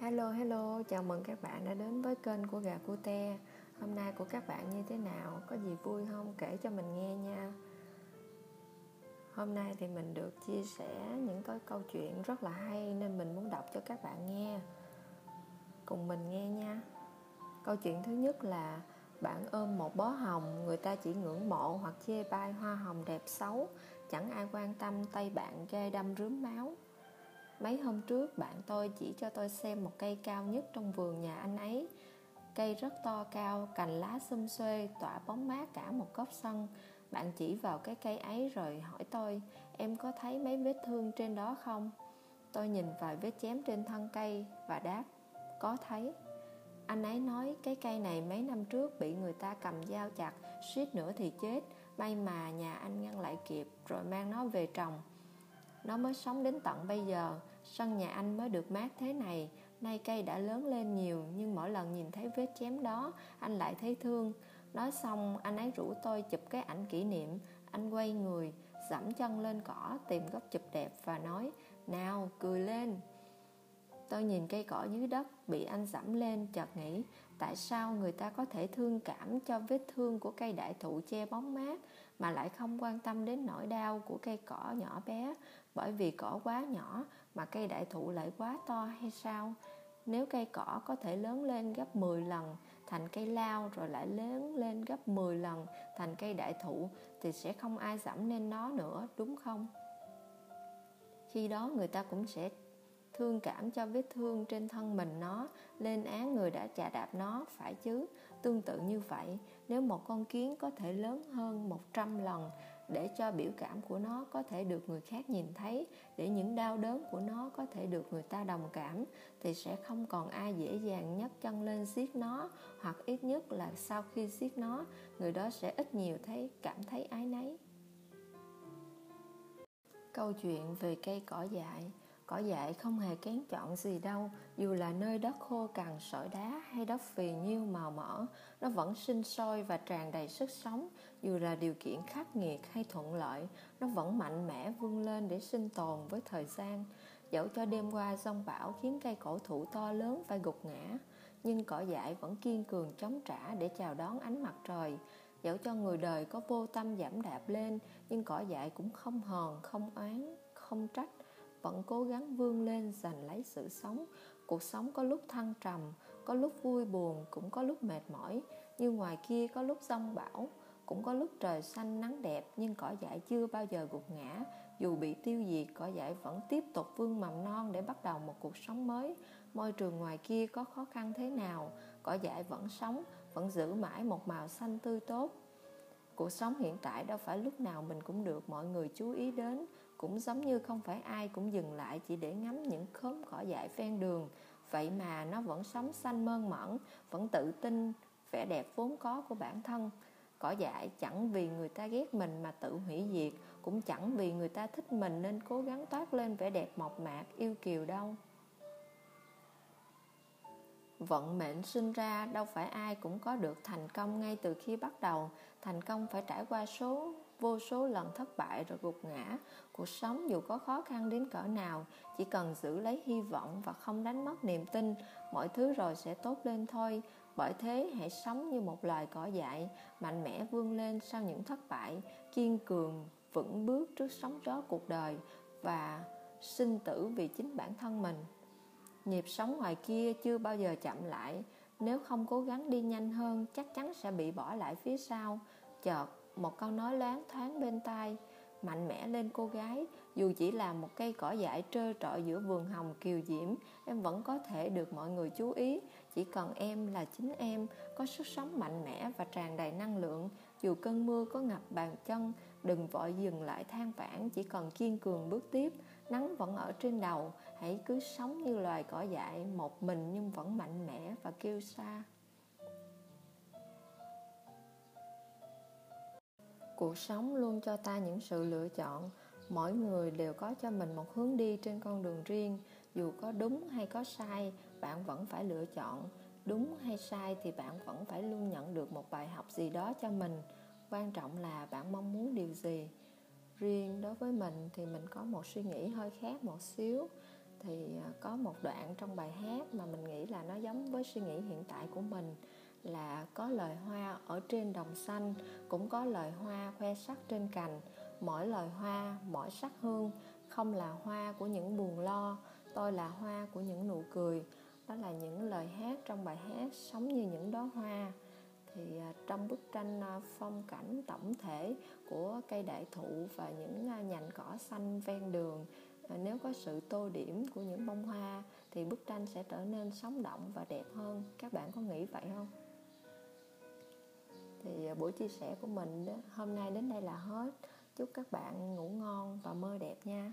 Hello hello, chào mừng các bạn đã đến với kênh của Gà Cute Hôm nay của các bạn như thế nào, có gì vui không? Kể cho mình nghe nha. Hôm nay thì mình được chia sẻ những cái câu chuyện rất là hay nên mình muốn đọc cho các bạn nghe. Cùng mình nghe nha. Câu chuyện thứ nhất là bạn ôm một bó hồng, người ta chỉ ngưỡng mộ hoặc chê bai hoa hồng đẹp xấu. Chẳng ai quan tâm tay bạn gai đâm rướm máu. Mấy hôm trước bạn tôi chỉ cho tôi xem một cây cao nhất trong vườn nhà anh ấy. Cây rất to cao, cành lá xum xuê, tỏa bóng mát cả một góc sân. Bạn chỉ vào cái cây ấy rồi hỏi tôi Em có thấy mấy vết thương trên đó không? Tôi nhìn vài vết chém trên thân cây và đáp Có thấy. Anh ấy nói cái cây này mấy năm trước bị người ta cầm dao chặt suýt nữa thì chết. May mà nhà anh ngăn lại kịp rồi mang nó về trồng nó mới sống đến tận bây giờ. Sân nhà anh mới được mát thế này. Nay cây đã lớn lên nhiều, Nhưng mỗi lần nhìn thấy vết chém đó, Anh lại thấy thương. Nói xong, anh ấy rủ tôi chụp cái ảnh kỷ niệm. Anh quay người, Dẫm chân lên cỏ, tìm góc chụp đẹp Và nói, Nào, cười lên. Tôi nhìn cây cỏ dưới đất bị anh dẫm lên, chợt nghĩ, tại sao người ta có thể thương cảm cho vết thương của cây đại thụ che bóng mát? Mà lại không quan tâm đến nỗi đau của cây cỏ nhỏ bé bởi vì cỏ quá nhỏ mà cây đại thụ lại quá to hay sao? Nếu cây cỏ có thể lớn lên gấp 10 lần thành cây lao rồi lại lớn lên gấp 10 lần thành cây đại thụ thì sẽ không ai giảm nên nó nữa, đúng không? Khi đó người ta cũng sẽ thương cảm cho vết thương trên thân mình nó, lên án người đã chà đạp nó, phải chứ? Tương tự như vậy, nếu một con kiến có thể lớn hơn 100 lần để cho biểu cảm của nó có thể được người khác nhìn thấy, để những đau đớn của nó có thể được người ta đồng cảm, thì sẽ không còn ai dễ dàng nhấc chân lên giết nó, hoặc ít nhất là sau khi giết nó, người đó sẽ ít nhiều thấy, cảm thấy ái nấy câu chuyện về cây cỏ dại. Cỏ dại không hề kén chọn gì đâu, dù là nơi đất khô cằn sỏi đá hay đất phì nhiêu màu mỡ, nó vẫn sinh sôi và tràn đầy sức sống, dù là điều kiện khắc nghiệt hay thuận lợi, nó vẫn mạnh mẽ vươn lên để sinh tồn với thời gian. Dẫu cho đêm qua giông bão khiến cây cổ thụ to lớn phải gục ngã, nhưng cỏ dại vẫn kiên cường chống trả để chào đón ánh mặt trời. Dẫu cho người đời có vô tâm giảm đạp lên, nhưng cỏ dại cũng không hờn, không oán, không trách vẫn cố gắng vươn lên giành lấy sự sống. Cuộc sống có lúc thăng trầm, có lúc vui buồn, cũng có lúc mệt mỏi. Như ngoài kia có lúc giông bão, cũng có lúc trời xanh nắng đẹp, nhưng cỏ dại chưa bao giờ gục ngã. Dù bị tiêu diệt, cỏ dại vẫn tiếp tục vươn mầm non để bắt đầu một cuộc sống mới. Môi trường ngoài kia có khó khăn thế nào? Cỏ dại vẫn sống, vẫn giữ mãi một màu xanh tươi tốt. Cuộc sống hiện tại đâu phải lúc nào mình cũng được mọi người chú ý đến cũng giống như không phải ai cũng dừng lại chỉ để ngắm những khóm cỏ dại ven đường. Vậy mà nó vẫn sống xanh mơn mởn, vẫn tự tin vẻ đẹp vốn có của bản thân. Cỏ dại chẳng vì người ta ghét mình mà tự hủy diệt, cũng chẳng vì người ta thích mình nên cố gắng toát lên vẻ đẹp mộc mạc, yêu kiều đâu vận mệnh sinh ra, đâu phải ai cũng có được thành công ngay từ khi bắt đầu. Thành công phải trải qua số, vô số lần thất bại rồi gục ngã. Cuộc sống dù có khó khăn đến cỡ nào, chỉ cần giữ lấy hy vọng và không đánh mất niềm tin, mọi thứ rồi sẽ tốt lên thôi. Bởi thế, hãy sống như một loài cỏ dại, mạnh mẽ vươn lên sau những thất bại, kiên cường, vững bước trước sóng gió cuộc đời và sinh tử vì chính bản thân mình nhịp sống ngoài kia chưa bao giờ chậm lại. Nếu không cố gắng đi nhanh hơn, chắc chắn sẽ bị bỏ lại phía sau. Chợt, một câu nói loáng thoáng bên tai. Mạnh mẽ lên cô gái, dù chỉ là một cây cỏ dại trơ trọi giữa vườn hồng kiều diễm, em vẫn có thể được mọi người chú ý. Chỉ cần em là chính em, có sức sống mạnh mẽ và tràn đầy năng lượng. Dù cơn mưa có ngập bàn chân, đừng vội dừng lại than vãn, chỉ cần kiên cường bước tiếp nắng vẫn ở trên đầu, hãy cứ sống như loài cỏ dại, một mình nhưng vẫn mạnh mẽ và kêu xa. Cuộc sống luôn cho ta những sự lựa chọn. Mỗi người đều có cho mình một hướng đi trên con đường riêng. Dù có đúng hay có sai, bạn vẫn phải lựa chọn. Đúng hay sai thì bạn vẫn phải luôn nhận được một bài học gì đó cho mình. Quan trọng là bạn mong muốn điều gì riêng đối với mình thì mình có một suy nghĩ hơi khác một xíu. Thì à, có một đoạn trong bài hát mà mình nghĩ là nó giống với suy nghĩ hiện tại của mình, là có lời hoa ở trên đồng xanh, cũng có lời hoa khoe sắc trên cành. Mỗi lời hoa, mỗi sắc hương không là hoa của những buồn lo, tôi là hoa của những nụ cười. Đó là những lời hát trong bài hát sống như những đóa hoa thì à, trong bức tranh à, phong cảnh tổng thể của cây đại thụ và những à, nhành cỏ xanh ven đường nếu có sự tô điểm của những bông hoa thì bức tranh sẽ trở nên sống động và đẹp hơn. Các bạn có nghĩ vậy không? Thì buổi chia sẻ của mình hôm nay đến đây là hết. Chúc các bạn ngủ ngon và mơ đẹp nha.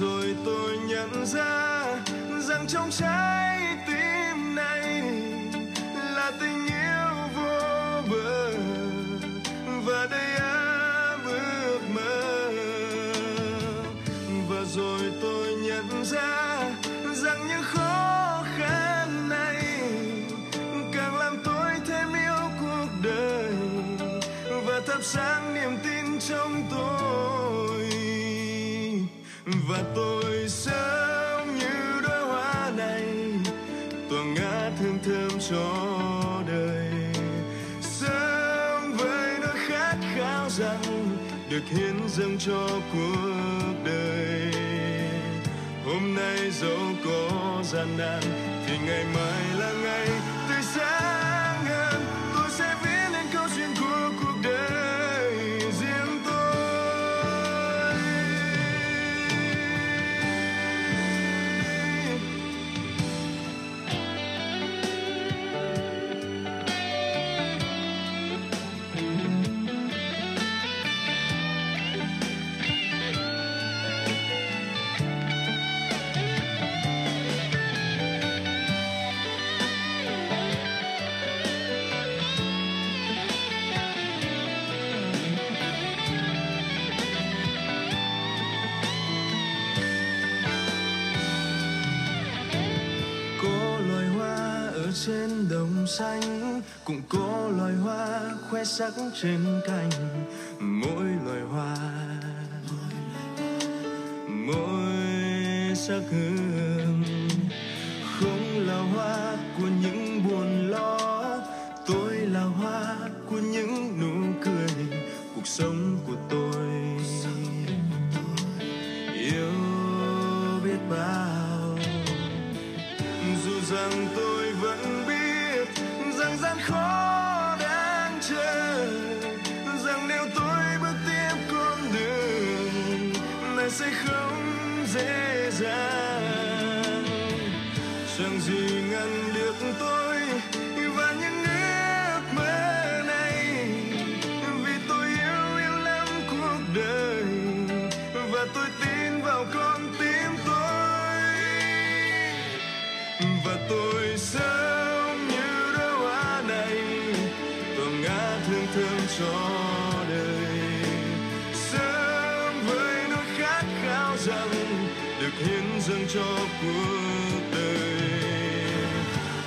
rồi tôi nhận ra rằng trong trái tim này là tình yêu vô bờ. Và đầy áp ước mơ. Và rồi tôi nhận ra rằng những khó khăn này càng làm tôi thêm yêu cuộc đời. Và thắp sáng dâng, được hiến dâng cho cuộc đời. Hôm nay dẫu có gian nan, thì ngày mai là ngày tươi sáng xanh, cũng có loài hoa khoe sắc trên cành. Mỗi loài hoa, mỗi sắc hương. Tôi tin vào con tim tôi. Và tôi sống như đóa hoa này, tôi ngát hương thơm cho đời. Sống với nỗi khát khao rằng được hiến dâng cho cuộc đời.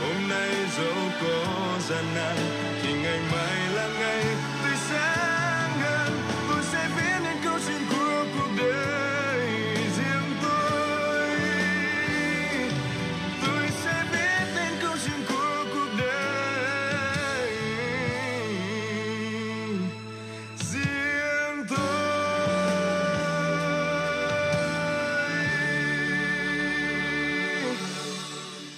Hôm nay dẫu có gian nan, thì ngày mai